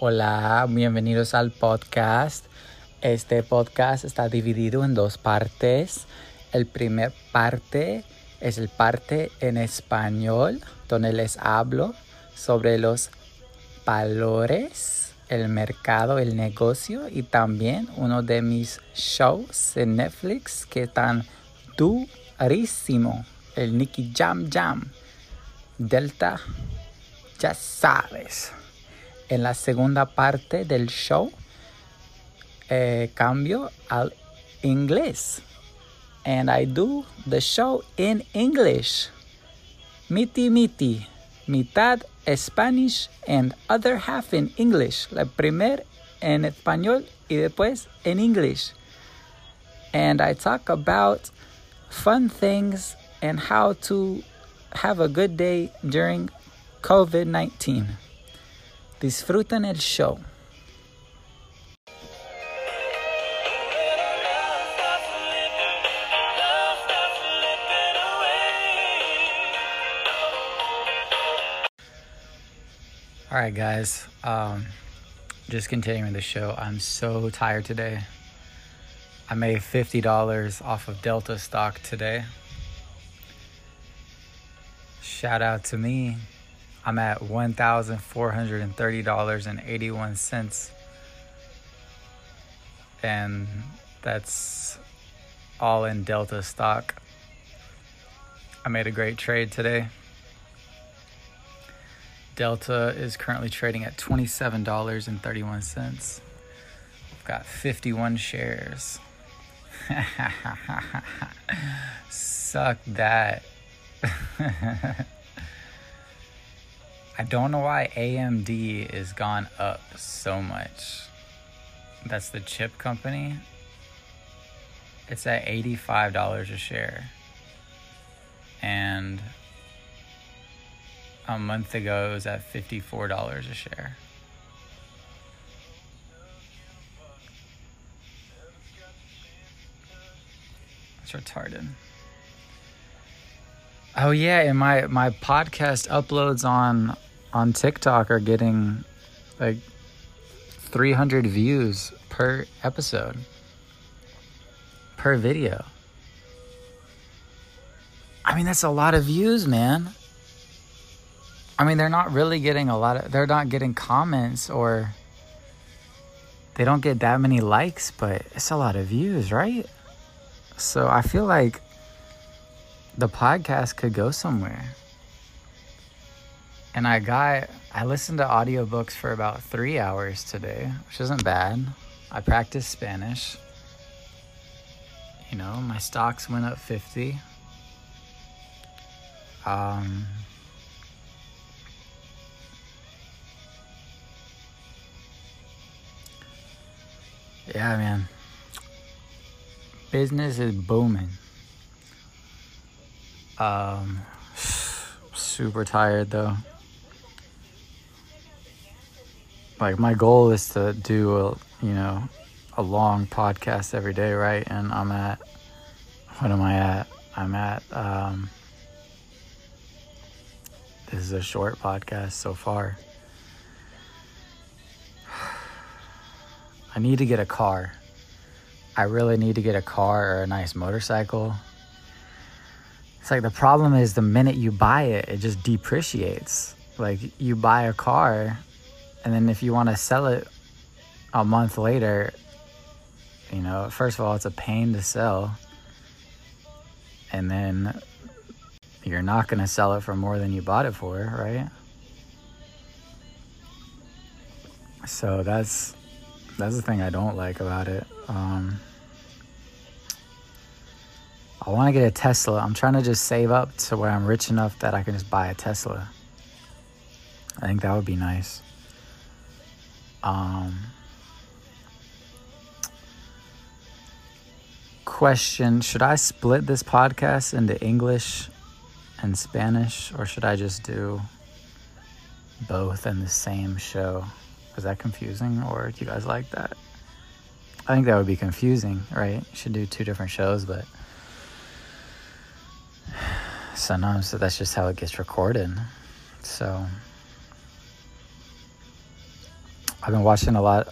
Hola, bienvenidos al podcast. Este podcast está dividido en dos partes. El primer parte es el parte en español, donde les hablo sobre los valores, el mercado, el negocio y también uno de mis shows en Netflix que están durísimo, el Nicky Jam Jam. Delta, ya sabes en la segunda parte del show eh, cambio al inglés. And I do the show in English. Miti miti. Mitad Spanish and other half in English. La primer en español y después en English. And I talk about fun things and how to have a good day during COVID 19. Disfrutan el show. All right, guys. Um, just continuing the show. I'm so tired today. I made $50 off of Delta stock today. Shout out to me. I'm at $1,430.81. And that's all in Delta stock. I made a great trade today. Delta is currently trading at $27.31. I've got 51 shares. Suck that. I don't know why AMD is gone up so much. That's the chip company. It's at $85 a share. And a month ago it was at $54 a share. It's retarded. Oh yeah, and my my podcast uploads on on TikTok are getting like 300 views per episode per video. I mean, that's a lot of views, man. I mean, they're not really getting a lot of, they're not getting comments or they don't get that many likes, but it's a lot of views, right? So I feel like the podcast could go somewhere. And I got, I listened to audiobooks for about three hours today, which isn't bad. I practiced Spanish. You know, my stocks went up 50. Um, yeah, man. Business is booming. Um, super tired though. Like my goal is to do a, you know, a long podcast every day, right? And I'm at what am I at? I'm at um this is a short podcast so far. I need to get a car. I really need to get a car or a nice motorcycle. It's like the problem is the minute you buy it, it just depreciates. Like you buy a car, and then if you want to sell it a month later, you know, first of all, it's a pain to sell. And then you're not going to sell it for more than you bought it for, right? So that's that's the thing I don't like about it. Um, I want to get a Tesla. I'm trying to just save up to where I'm rich enough that I can just buy a Tesla. I think that would be nice. Um, question Should I split this podcast into English and Spanish, or should I just do both in the same show? Is that confusing, or do you guys like that? I think that would be confusing, right? Should do two different shows, but sometimes that's just how it gets recorded. So I've been watching a lot.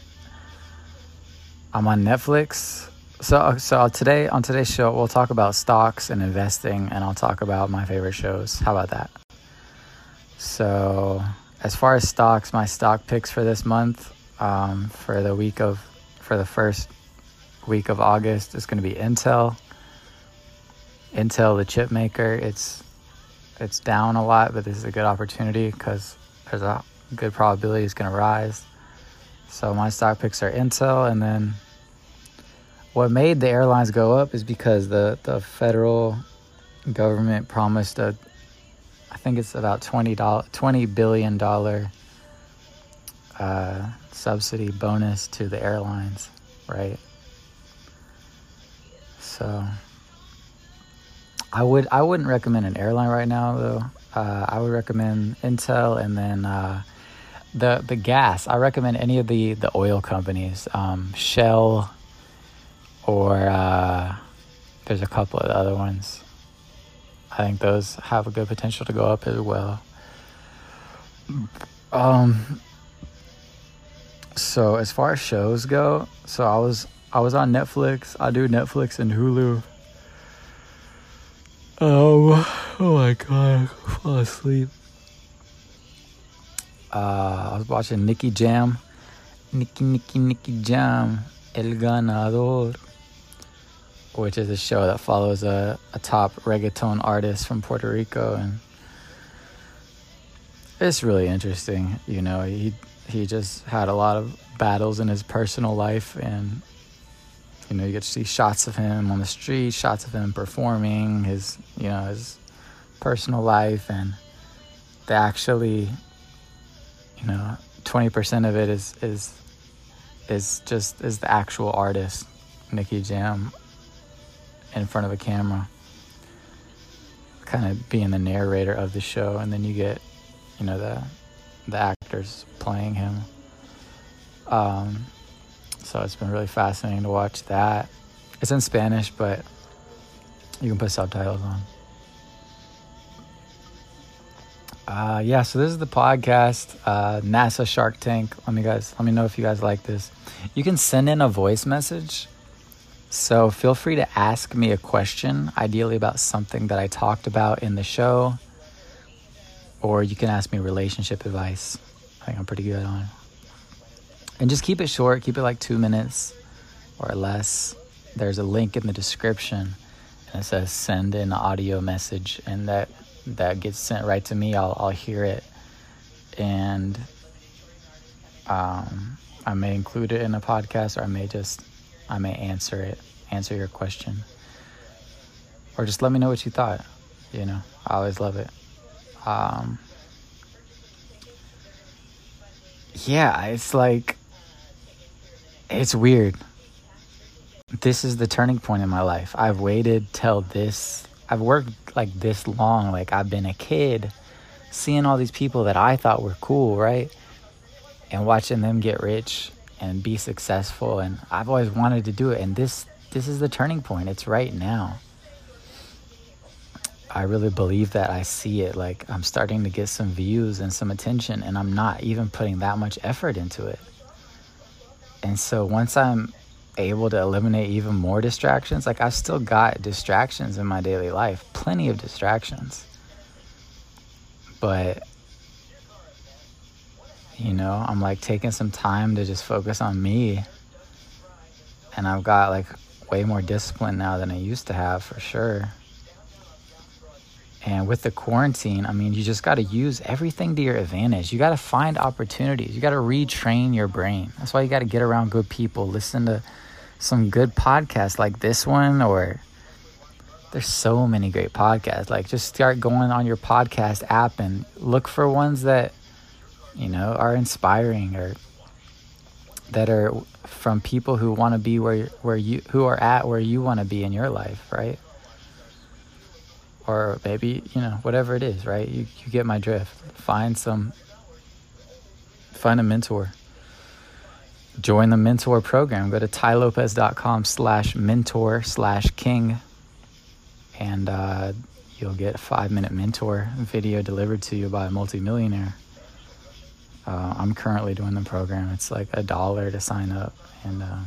I'm on Netflix. So, so today on today's show, we'll talk about stocks and investing, and I'll talk about my favorite shows. How about that? So, as far as stocks, my stock picks for this month, um, for the week of, for the first week of August, is going to be Intel. Intel, the chip maker, it's it's down a lot, but this is a good opportunity because there's a good probability it's going to rise. So my stock picks are Intel, and then what made the airlines go up is because the the federal government promised a, I think it's about twenty dollar twenty billion dollar uh, subsidy bonus to the airlines, right? So I would I wouldn't recommend an airline right now though. Uh, I would recommend Intel and then uh, the the gas. I recommend any of the the oil companies, um, Shell, or uh, there's a couple of other ones. I think those have a good potential to go up as well. Um. So as far as shows go, so I was I was on Netflix. I do Netflix and Hulu. Oh, oh my god, I fall asleep. Uh, I was watching Nicky Jam, Nicky Nicky Nicky Jam, El Ganador, which is a show that follows a, a top reggaeton artist from Puerto Rico, and it's really interesting. You know, he he just had a lot of battles in his personal life, and you know, you get to see shots of him on the street, shots of him performing, his, you know, his personal life, and they actually, you know, twenty percent of it is is is just is the actual artist, Nicky Jam, in front of a camera, kind of being the narrator of the show, and then you get, you know, the the actors playing him. Um, so it's been really fascinating to watch that. It's in Spanish, but you can put subtitles on. Uh, yeah, so this is the podcast, uh, NASA Shark Tank. Let me guys, let me know if you guys like this. You can send in a voice message. So feel free to ask me a question, ideally about something that I talked about in the show, or you can ask me relationship advice. I think I'm pretty good on and just keep it short, keep it like two minutes or less. There's a link in the description and it says send an audio message and that that gets sent right to me. I'll I'll hear it and um, I may include it in a podcast or I may just I may answer it, answer your question. Or just let me know what you thought. You know, I always love it. Um, yeah, it's like it's weird. This is the turning point in my life. I've waited till this. I've worked like this long. Like I've been a kid seeing all these people that I thought were cool, right? And watching them get rich and be successful and I've always wanted to do it and this this is the turning point. It's right now. I really believe that I see it like I'm starting to get some views and some attention and I'm not even putting that much effort into it. And so once I'm able to eliminate even more distractions, like I've still got distractions in my daily life, plenty of distractions. But you know, I'm like taking some time to just focus on me. And I've got like way more discipline now than I used to have for sure. And with the quarantine, I mean, you just got to use everything to your advantage. You got to find opportunities. You got to retrain your brain. That's why you got to get around good people, listen to some good podcasts like this one, or there's so many great podcasts. Like, just start going on your podcast app and look for ones that, you know, are inspiring or that are from people who want to be where where you who are at where you want to be in your life, right? or maybe you know whatever it is right you, you get my drift find some find a mentor join the mentor program go to tylopez.com slash mentor slash king and uh, you'll get a five minute mentor video delivered to you by a multimillionaire Uh, I'm currently doing the program. It's like a dollar to sign up, and uh,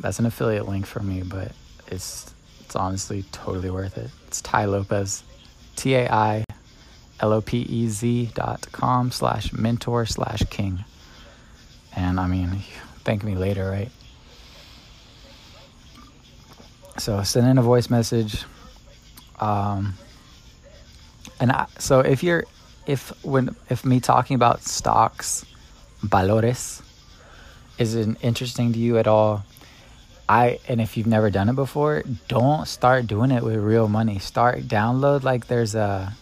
that's an affiliate link for me, but it's it's honestly totally worth it. It's Tai Lopez, T A I L O P E Z dot com slash mentor slash king. And I mean, thank me later, right? So send in a voice message. Um, and I, so if you're if when if me talking about stocks, valores, isn't interesting to you at all, I and if you've never done it before, don't start doing it with real money. Start download like there's a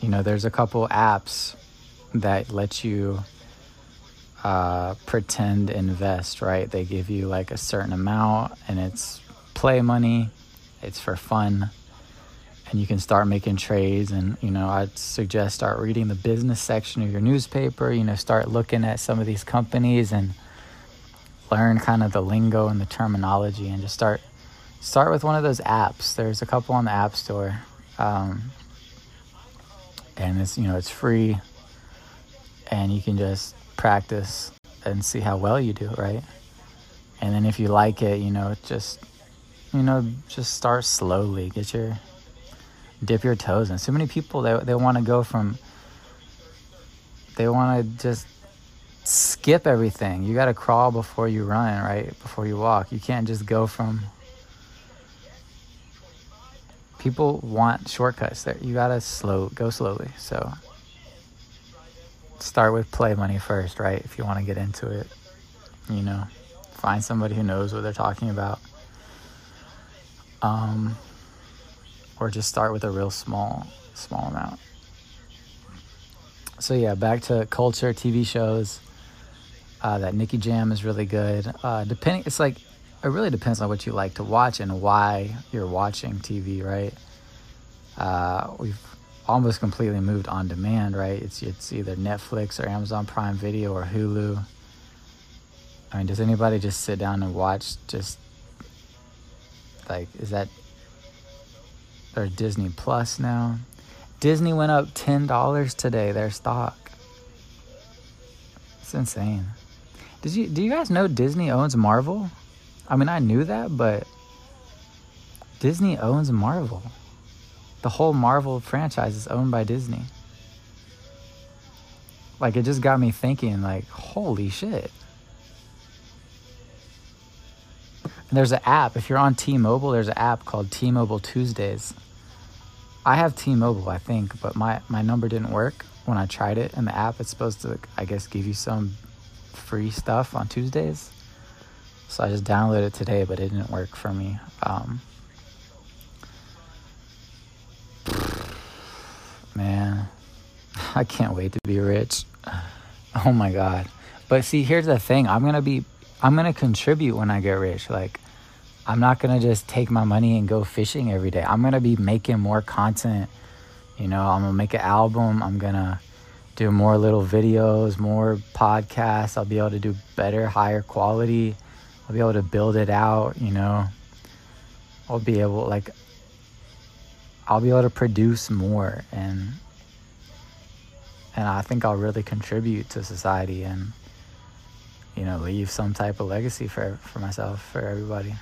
you know, there's a couple apps that let you uh, pretend invest, right? They give you like a certain amount and it's play money, it's for fun and you can start making trades and you know i'd suggest start reading the business section of your newspaper you know start looking at some of these companies and learn kind of the lingo and the terminology and just start start with one of those apps there's a couple on the app store um, and it's you know it's free and you can just practice and see how well you do right and then if you like it you know just you know just start slowly get your dip your toes in. So many people they they want to go from they want to just skip everything. You got to crawl before you run, right? Before you walk. You can't just go from people want shortcuts there. You got to slow go slowly. So start with play money first, right? If you want to get into it. You know, find somebody who knows what they're talking about. Um or just start with a real small small amount. So yeah, back to culture, TV shows. Uh, that Nicky Jam is really good. Uh, depending, it's like it really depends on what you like to watch and why you're watching TV, right? Uh, we've almost completely moved on demand, right? It's it's either Netflix or Amazon Prime Video or Hulu. I mean, does anybody just sit down and watch just like is that or Disney Plus now. Disney went up $10 today, their stock. It's insane. Did you do you guys know Disney owns Marvel? I mean, I knew that, but Disney owns Marvel. The whole Marvel franchise is owned by Disney. Like it just got me thinking like, holy shit. And there's an app. If you're on T-Mobile, there's an app called T-Mobile Tuesdays. I have T-Mobile, I think, but my, my number didn't work when I tried it. And the app, it's supposed to, I guess, give you some free stuff on Tuesdays. So I just downloaded it today, but it didn't work for me. Um, man, I can't wait to be rich. Oh my God. But see, here's the thing I'm going to be, I'm going to contribute when I get rich. Like, I'm not going to just take my money and go fishing every day. I'm going to be making more content. You know, I'm going to make an album. I'm going to do more little videos, more podcasts. I'll be able to do better, higher quality. I'll be able to build it out, you know. I'll be able like I'll be able to produce more and and I think I'll really contribute to society and you know, leave some type of legacy for for myself, for everybody.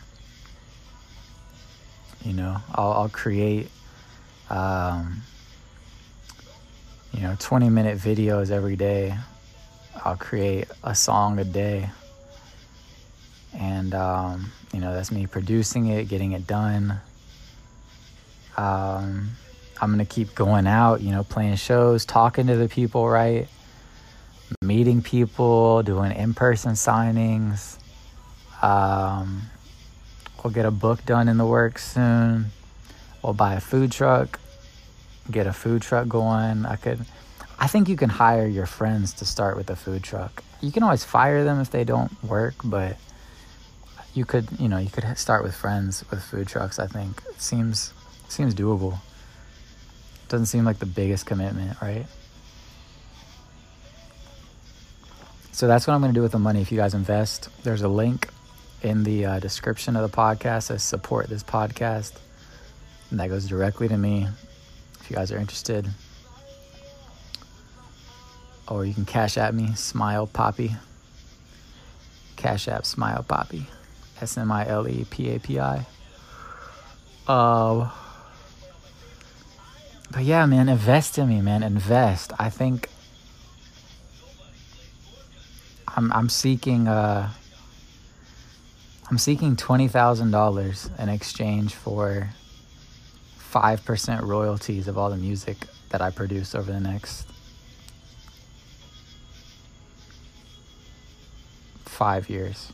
You know, I'll, I'll create, um, you know, 20 minute videos every day. I'll create a song a day. And, um, you know, that's me producing it, getting it done. Um, I'm going to keep going out, you know, playing shows, talking to the people, right? Meeting people, doing in person signings. Um, We'll get a book done in the works soon. We'll buy a food truck, get a food truck going. I could, I think you can hire your friends to start with a food truck. You can always fire them if they don't work, but you could, you know, you could start with friends with food trucks. I think it seems seems doable. Doesn't seem like the biggest commitment, right? So that's what I'm going to do with the money. If you guys invest, there's a link in the uh, description of the podcast says support this podcast. And that goes directly to me if you guys are interested. or you can cash at me, Smile Papi. Cash app Smile Papi. S M I L E P A P I. Uh, but yeah, man, invest in me, man. Invest. I think I'm I'm seeking uh I'm seeking twenty thousand dollars in exchange for five percent royalties of all the music that I produce over the next five years.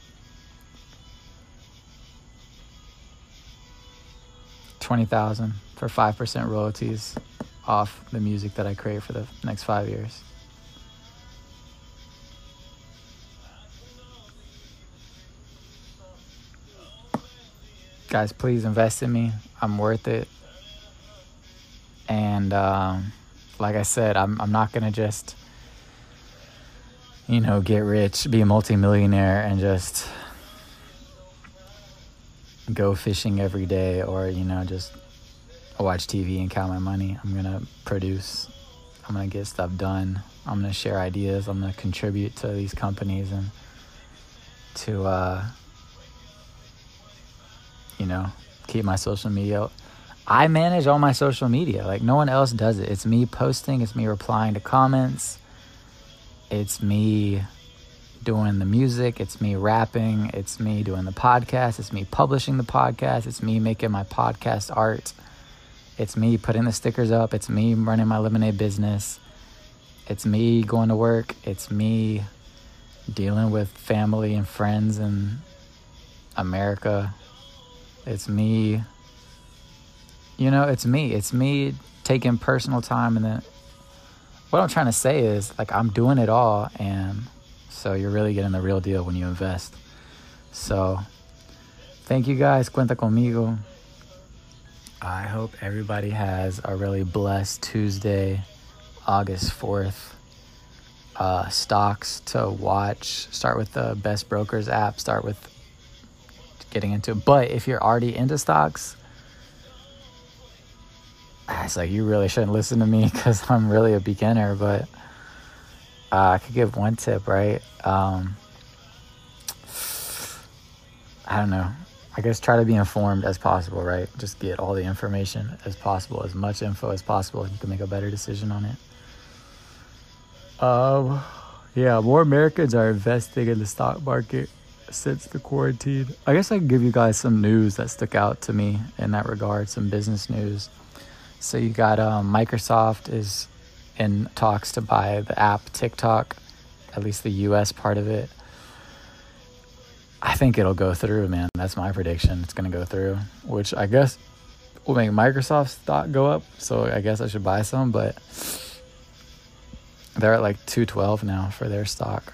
20,000 for 5% royalties off the music that I create for the next 5 years. Guys, please invest in me. I'm worth it. And um, like I said, I'm I'm not gonna just you know, get rich, be a multimillionaire, and just go fishing every day or, you know, just watch TV and count my money. I'm going to produce, I'm going to get stuff done. I'm going to share ideas. I'm going to contribute to these companies and to, uh, you know, keep my social media. I manage all my social media. Like, no one else does it. It's me posting, it's me replying to comments it's me doing the music, it's me rapping, it's me doing the podcast, it's me publishing the podcast, it's me making my podcast art, it's me putting the stickers up, it's me running my lemonade business, it's me going to work, it's me dealing with family and friends in America, it's me. You know, it's me. It's me taking personal time and then what I'm trying to say is like I'm doing it all and so you're really getting the real deal when you invest. So thank you guys, cuenta conmigo. I hope everybody has a really blessed Tuesday, August 4th. Uh, stocks to watch. Start with the Best Brokers app. Start with getting into it. But if you're already into stocks, it's like you really shouldn't listen to me because I'm really a beginner. But uh, I could give one tip, right? Um, I don't know. I guess try to be informed as possible, right? Just get all the information as possible, as much info as possible, you can make a better decision on it. Um, yeah, more Americans are investing in the stock market since the quarantine. I guess I can give you guys some news that stuck out to me in that regard, some business news. So you got um, Microsoft is in talks to buy the app TikTok, at least the US part of it. I think it'll go through, man. That's my prediction. It's going to go through, which I guess will make Microsoft's stock go up. So I guess I should buy some, but they're at like 212 now for their stock.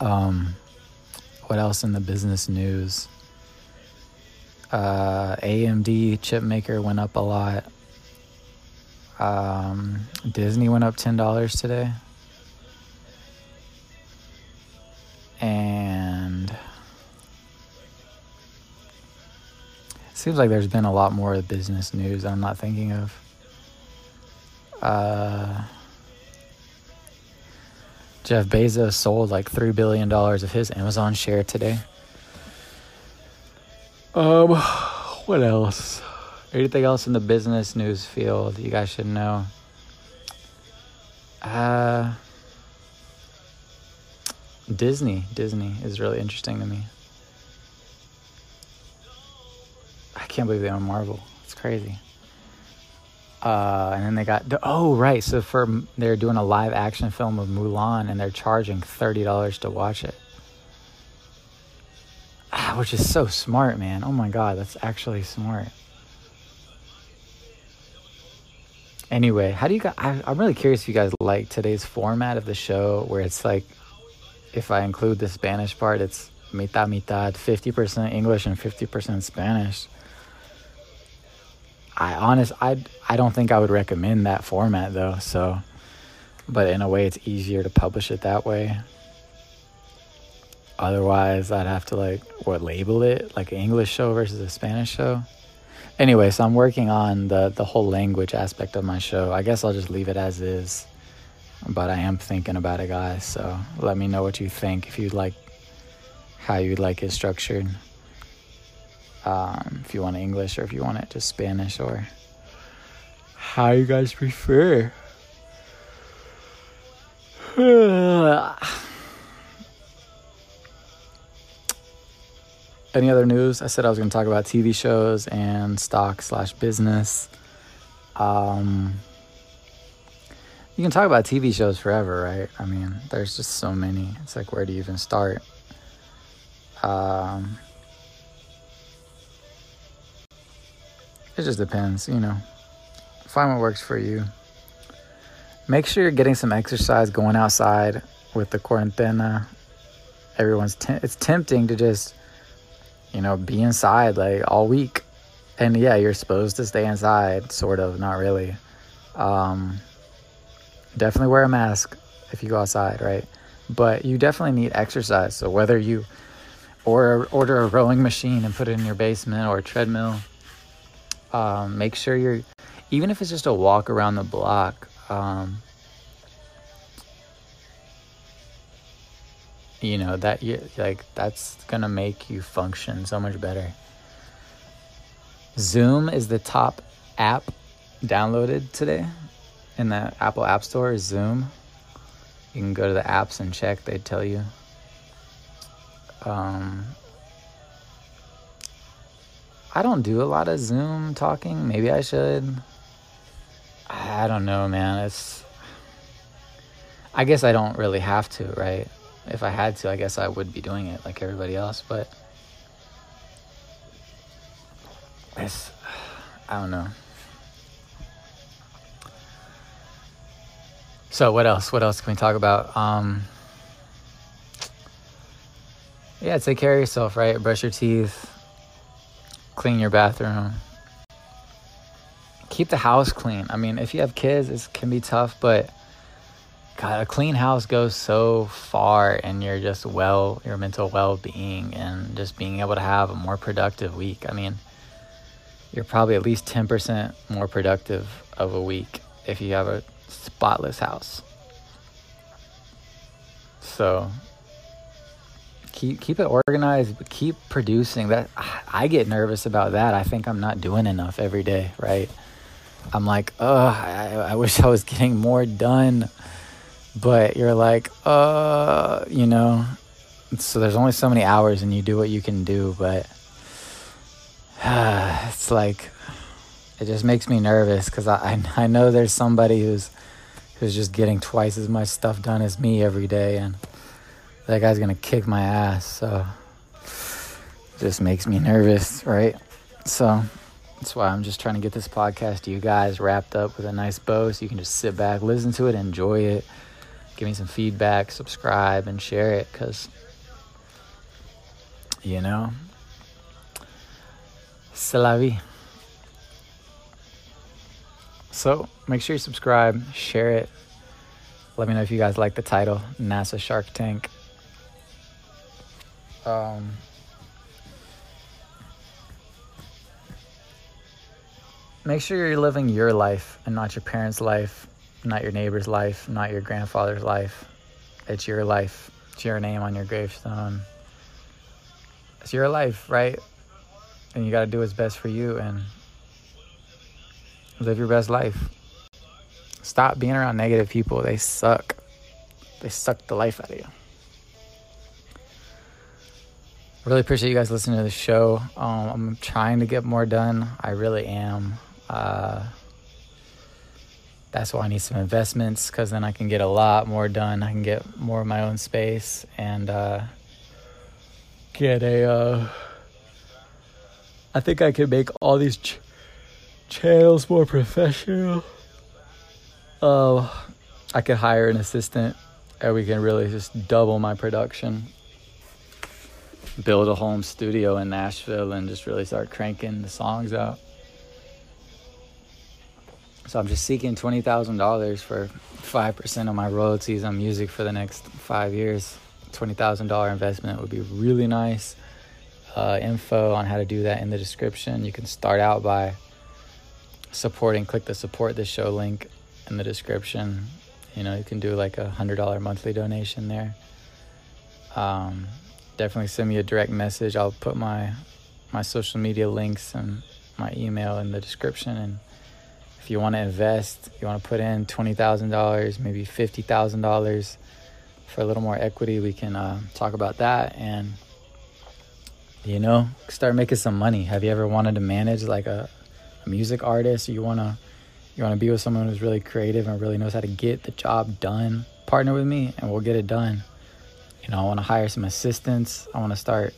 Um, what else in the business news? Uh, AMD chip maker went up a lot. Um, Disney went up ten dollars today, and it seems like there's been a lot more business news I'm not thinking of. Uh, Jeff Bezos sold like three billion dollars of his Amazon share today. Um, what else? Anything else in the business news field you guys should know? Uh, Disney. Disney is really interesting to me. I can't believe they own Marvel. It's crazy. Uh, and then they got the, oh right, so for they're doing a live action film of Mulan, and they're charging thirty dollars to watch it. Ah, which is so smart, man. Oh my god, that's actually smart. Anyway, how do you guys? I, I'm really curious if you guys like today's format of the show, where it's like, if I include the Spanish part, it's mitad mitad, 50% English and 50% Spanish. I honest, I I don't think I would recommend that format though. So, but in a way, it's easier to publish it that way. Otherwise, I'd have to like what label it like an English show versus a Spanish show. Anyway, so I'm working on the the whole language aspect of my show. I guess I'll just leave it as is. but I am thinking about it, guys. So let me know what you think if you'd like how you'd like it structured. Um, if you want English or if you want it just Spanish or how you guys prefer. Any other news? I said I was going to talk about TV shows and stock slash business. Um, you can talk about TV shows forever, right? I mean, there's just so many. It's like, where do you even start? Um, it just depends, you know. Find what works for you. Make sure you're getting some exercise, going outside with the quarantena. Everyone's te- it's tempting to just, you know, be inside like all week, and yeah, you're supposed to stay inside, sort of, not really. Um, definitely wear a mask if you go outside, right? But you definitely need exercise. So whether you or order a rowing machine and put it in your basement or a treadmill, um, make sure you're even if it's just a walk around the block. Um, you know that you like that's gonna make you function so much better. Zoom is the top app downloaded today in the Apple App Store is Zoom. You can go to the apps and check, they tell you. Um, I don't do a lot of Zoom talking. Maybe I should. I don't know, man. It's. I guess I don't really have to, right? If I had to, I guess I would be doing it like everybody else, but. It's. I don't know. So what else? What else can we talk about? Um, yeah, take care of yourself, right? Brush your teeth, clean your bathroom, keep the house clean. I mean, if you have kids, it can be tough, but God, a clean house goes so far in your just well, your mental well-being, and just being able to have a more productive week. I mean, you're probably at least ten percent more productive of a week if you have a spotless house. So keep keep it organized, but keep producing. That I get nervous about that. I think I'm not doing enough every day, right? I'm like, oh, I, I wish I was getting more done. But you're like, uh, you know, so there's only so many hours and you do what you can do, but uh, it's like it just makes me nervous because I, I know there's somebody who's who's just getting twice as much stuff done as me every day, and that guy's gonna kick my ass. So it just makes me nervous, right? So that's why I'm just trying to get this podcast to you guys wrapped up with a nice bow, so you can just sit back, listen to it, enjoy it, give me some feedback, subscribe, and share it, cause you know, c'est la vie. So make sure you subscribe, share it. Let me know if you guys like the title NASA Shark Tank. Um, make sure you're living your life and not your parents' life, not your neighbor's life, not your grandfather's life. It's your life. It's your name on your gravestone. It's your life, right? And you got to do what's best for you and live your best life. Stop being around negative people. They suck. They suck the life out of you. Really appreciate you guys listening to the show. Um, I'm trying to get more done. I really am. Uh, that's why I need some investments because then I can get a lot more done. I can get more of my own space and uh, get a. Uh, I think I can make all these. Ch- channels more professional. Uh, I could hire an assistant and we can really just double my production. Build a home studio in Nashville and just really start cranking the songs out. So I'm just seeking $20,000 for 5% of my royalties on music for the next five years. $20,000 investment would be really nice. Uh, info on how to do that in the description. You can start out by supporting, click the support the show link in the description. You know, you can do like a hundred dollar monthly donation there. Um, definitely send me a direct message. I'll put my my social media links and my email in the description. And if you want to invest, you want to put in twenty thousand dollars, maybe fifty thousand dollars for a little more equity, we can uh, talk about that and you know start making some money. Have you ever wanted to manage like a, a music artist? You wanna you wanna be with someone who's really creative and really knows how to get the job done? Partner with me, and we'll get it done. You know, I want to hire some assistants. I want to start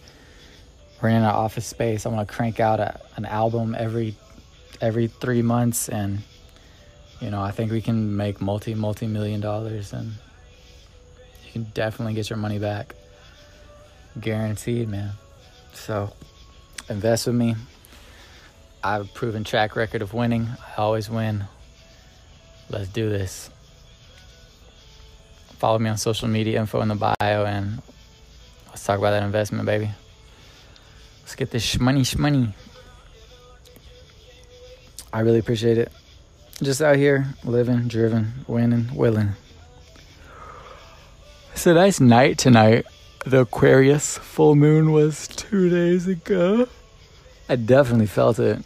renting an office space. I want to crank out a, an album every every three months, and you know, I think we can make multi multi million dollars, and you can definitely get your money back, guaranteed, man. So, invest with me. I have a proven track record of winning. I always win. Let's do this. Follow me on social media, info in the bio, and let's talk about that investment, baby. Let's get this shmoney shmoney. I really appreciate it. Just out here, living, driven, winning, willing. It's a nice night tonight. The Aquarius full moon was two days ago. I definitely felt it.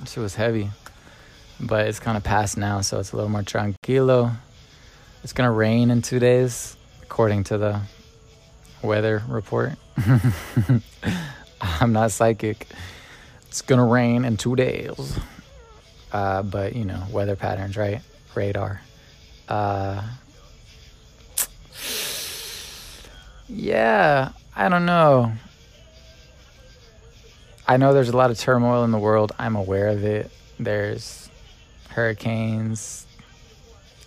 It was heavy. But it's kind of past now, so it's a little more tranquilo. It's gonna rain in two days, according to the weather report. I'm not psychic. It's gonna rain in two days. Uh, but you know, weather patterns, right? Radar. Uh, yeah, I don't know. I know there's a lot of turmoil in the world. I'm aware of it. There's hurricanes,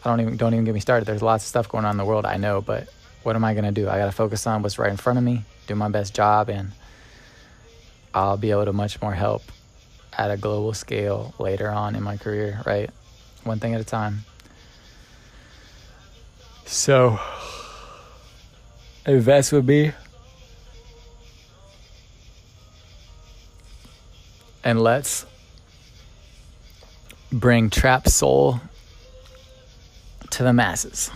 I don't even don't even get me started. There's lots of stuff going on in the world. I know, but what am I gonna do? I gotta focus on what's right in front of me, do my best job, and I'll be able to much more help at a global scale later on in my career. Right, one thing at a time. So, invest with me. And let's bring Trap Soul to the masses.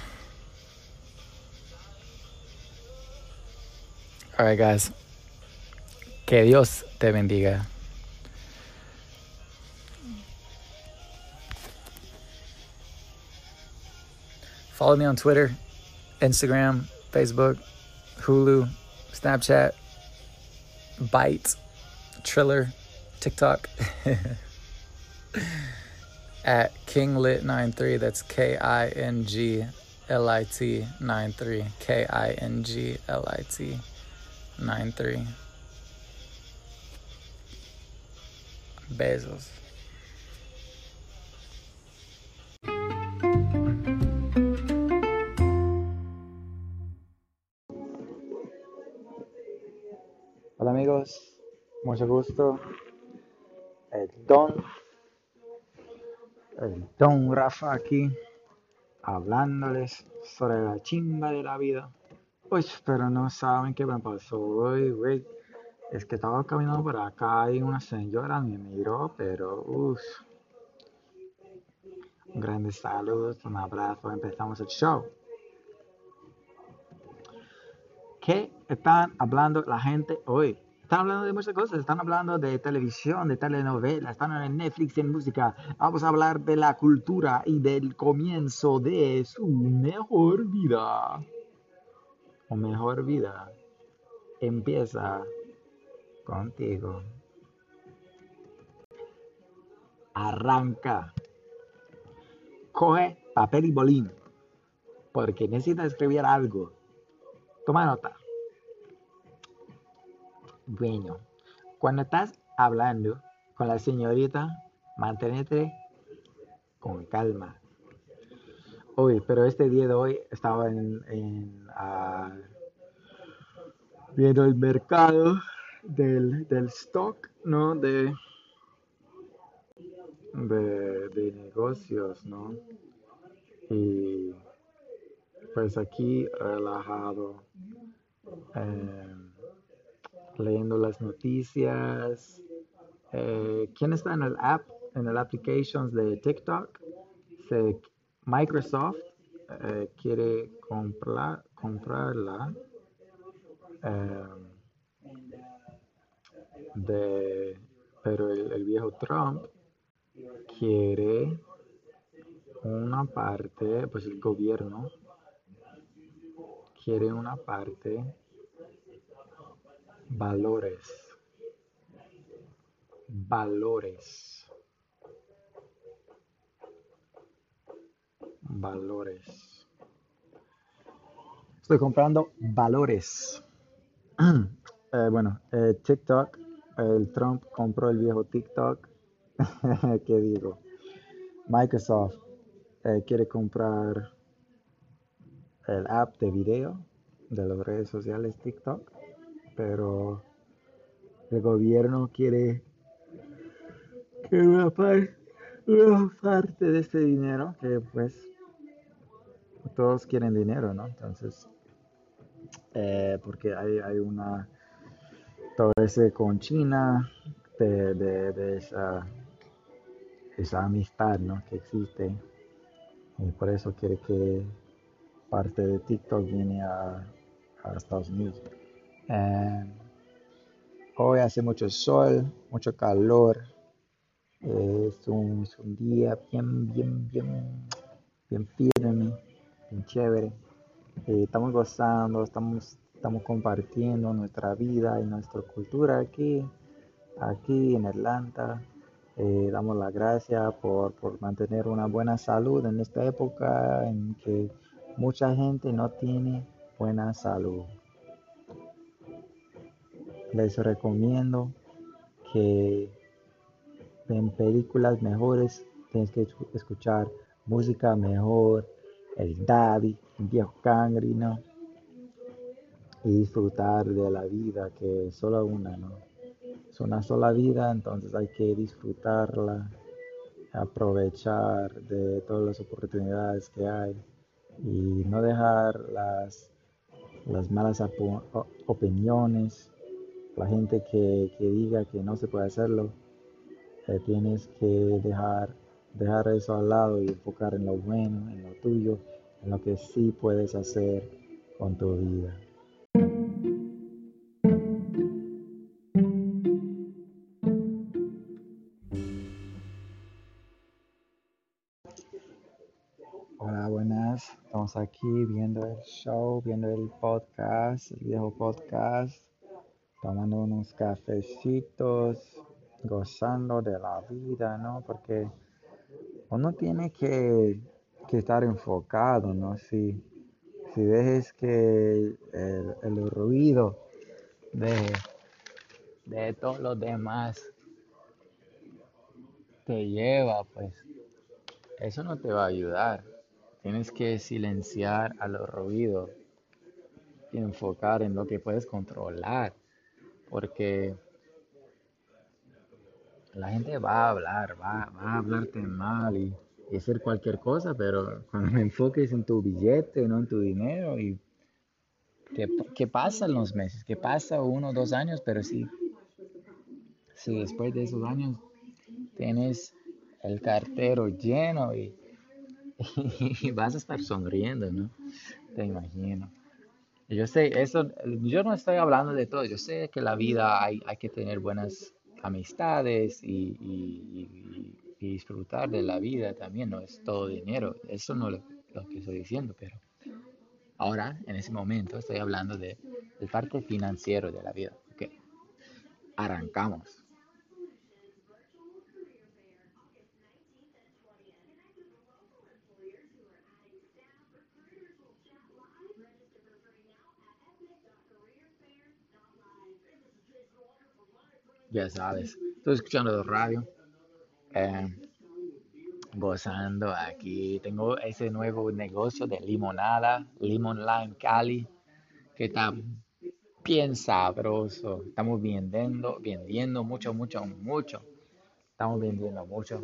All right, guys. Que Dios te bendiga. Follow me on Twitter, Instagram, Facebook, Hulu, Snapchat, Byte, Triller, TikTok. at kinglit93 that's k-i-n-g l-i-t 93 k-i-n-g l-i-t 93 Bezos mucho gusto. El Don Don Rafa aquí, hablándoles sobre la chimba de la vida. Pues, pero no saben qué me pasó hoy, güey. Es que estaba caminando por acá y una señora me miró, pero uff. Grandes saludos, un abrazo, empezamos el show. ¿Qué están hablando la gente hoy? Están hablando de muchas cosas, están hablando de televisión, de telenovelas, están en Netflix, en música. Vamos a hablar de la cultura y del comienzo de su mejor vida. O mejor vida empieza contigo. Arranca. Coge papel y bolín, porque necesitas escribir algo. Toma nota. Bueno, cuando estás hablando con la señorita, manténete con calma. Hoy, pero este día de hoy estaba en, ah, viendo el mercado del, stock, ¿no? De, de, negocios, ¿no? Y pues aquí relajado. Em, leyendo las noticias. Eh, ¿Quién está en el app, en el applications de TikTok? Microsoft eh, quiere comprar, comprarla eh, de, pero el, viejo Trump quiere una parte, pues el gobierno quiere una parte valores. Valores. Valores. Estoy comprando valores. Eh, bueno eh, TikTok. El Trump compró el viejo TikTok. ¿qué digo? Microsoft eh, quiere comprar el app de video de las redes sociales TikTok, pero el gobierno quiere que una parte, de este dinero, que pues todos quieren dinero, ¿no? Entonces, eh, porque hay, hay una todo ese con China, de, esa, esa, amistad ¿no? que existe. Y por eso quiere que parte de TikTok viene a, Estados Unidos. Eh, hoy hace mucho sol, mucho calor. es, un, es, un, día bien, bien, bien, bien firme, bien chévere. estamos gozando, estamos estamos compartiendo nuestra vida y nuestra cultura aquí, aquí en Atlanta. Eh, damos las gracias por, por, mantener una buena salud en esta época en que mucha gente no tiene buena salud. Les recomiendo que en películas mejores tienes que escuchar música mejor, el Daddy, el viejo Cangrino y disfrutar de la vida, que es solo una, ¿no? Es una sola vida, entonces hay que disfrutarla, aprovechar de todas las oportunidades que hay y no dejar las, las malas opiniones, la gente que, diga que no se puede hacerlo, eh, tienes que dejar, dejar eso al lado y enfocar en lo bueno, en lo tuyo, en lo que sí puedes hacer con tu vida. Hola, buenas. Estamos aquí viendo el show, viendo el podcast, el viejo podcast, tomando unos cafecitos, gozando de la vida, ¿no? Porque uno tiene que, estar enfocado, ¿no? Si, si dejes que el, ruido de, de todos los demás te lleva, pues eso no te va a ayudar. Tienes que silenciar a los ruidos y enfocar en lo que puedes controlar. Porque la gente va a hablar, va, a hablarte mal y, hacer cualquier cosa, pero cuando me enfoques en tu billete, no en tu dinero, y ¿qué, qué pasa en los meses? ¿Qué pasa uno o dos años? Pero sí, si después de esos años tienes el cartero lleno y vas a estar sonriendo, ¿no? Te imagino. Yo sé, eso, yo no estoy hablando de todo, yo sé que la vida hay, hay que tener buenas amistades y, disfrutar de la vida también, no es todo dinero, eso no es lo, que estoy diciendo, pero ahora, en ese momento, estoy hablando de, del parte financiero de la vida. Ok, arrancamos. Ya sabes, estoy escuchando radio, eh, gozando aquí. Tengo ese nuevo negocio de limonada, Limon Lime Cali, que está bien sabroso. Estamos vendiendo, vendiendo mucho, mucho, mucho. Estamos vendiendo mucho.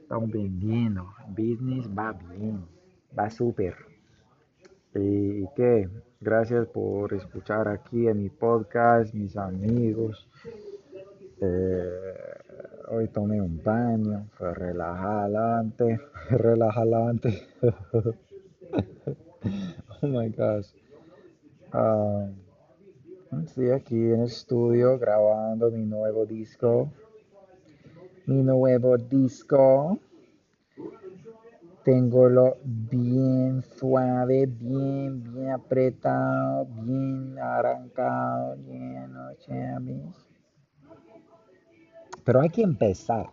Estamos vendiendo. Business va bien, va súper. ¿Y qué? Gracias por escuchar aquí en mi podcast, mis amigos. Eh, hoy tomé un baño, fue relajante, relajante. oh my gosh. Um, estoy aquí en el estudio grabando mi nuevo disco. Mi nuevo disco. Tengo lo bien suave, bien, bien apretado, bien arrancado, lleno, chamis. Pero hay que empezar.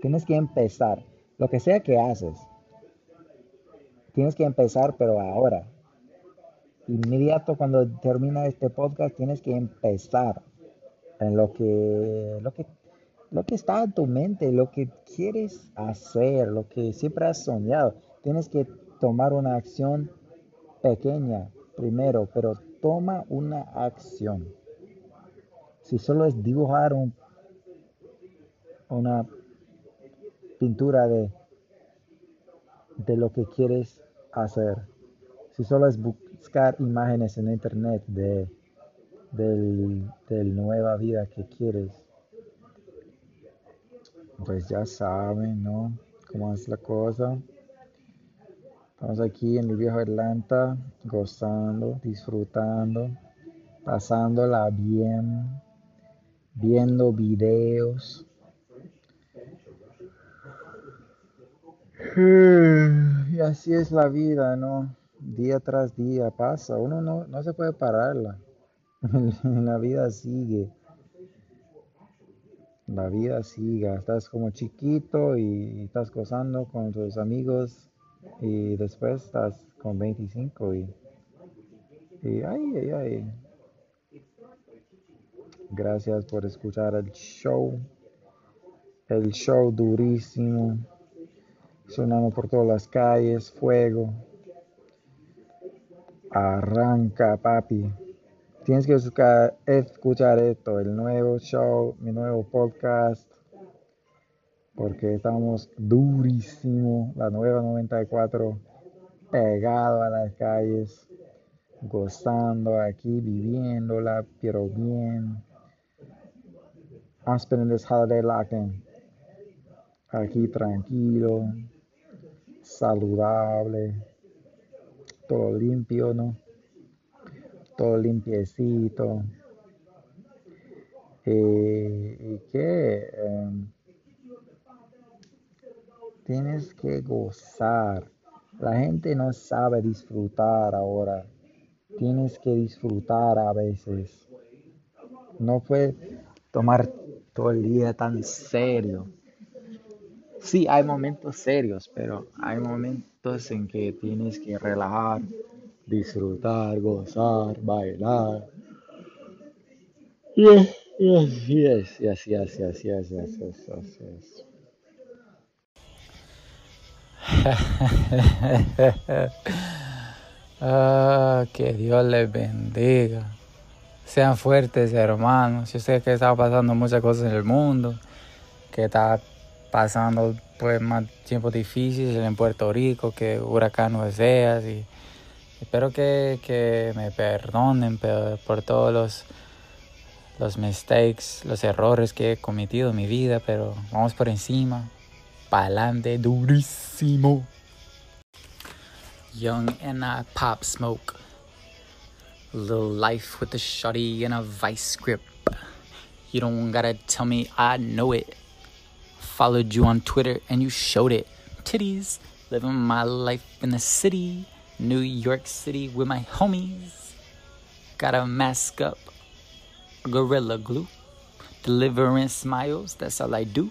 Tienes que empezar. Lo que sea que haces. Tienes que empezar, pero ahora. Inmediato cuando termina este podcast, tienes que empezar en lo que, lo que lo que está en tu mente, lo que quieres hacer, lo que siempre has soñado. Tienes que tomar una acción pequeña primero, pero toma una acción. Si solo es dibujar un, una pintura de, de lo que quieres hacer, si solo es buscar imágenes en internet de, del, nueva vida que quieres, pues ya saben, ¿no? Cómo es la cosa. Estamos aquí en el viejo Atlanta, gozando, disfrutando, pasándola bien, viendo videos. Y así es la vida, ¿no? Día tras día pasa. Uno no, no se puede pararla. la vida sigue la vida siga. Estás como chiquito y estás gozando con tus amigos y después estás con 25 y, y ay, ay, ay. Gracias por escuchar el show. El show durísimo. Sonamos por todas las calles, fuego. Arranca, papi. Tienes que escuchar, esto, el nuevo show, mi nuevo podcast, porque estamos durísimo, la nueva 94, pegado a las calles, gozando aquí, viviéndola, pero bien. I'm spending this holiday locked Aquí tranquilo, saludable, todo limpio, ¿no? todo limpiecito. Eh, y que em, tienes que gozar. La gente no sabe disfrutar ahora. Tienes que disfrutar a veces. No puedes tomar todo el día tan serio. Sí, hay momentos serios, pero hay momentos en que tienes que relajar, disfrutar, gozar, bailar. Yes, yes, yes, yes, yes, yes, yes, yes, yes, yes, que Dios les bendiga. Sean fuertes, hermanos. Yo sé que está pasando muchas cosas en el mundo, que está pasando pues más tiempos difíciles en Puerto Rico, que huracanes seas y Espero que, que me perdonen por, todos los, los mistakes, los errores que he cometido en mi vida, pero vamos por encima. Pa'lante durísimo. Young and I pop smoke. Little life with a shotty and a vice grip. You don't gotta tell me I know it. Followed you on Twitter and you showed it. Titties, living my life in the city. New York City with my homies. Gotta mask up, gorilla glue. Delivering smiles, that's all I do.